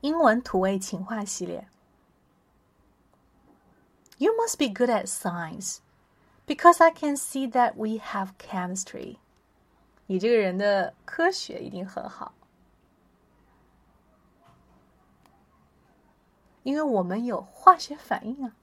英文土味情话系列。You must be good at science, because I can see that we have chemistry. 你这个人的科学一定很好，因为我们有化学反应啊。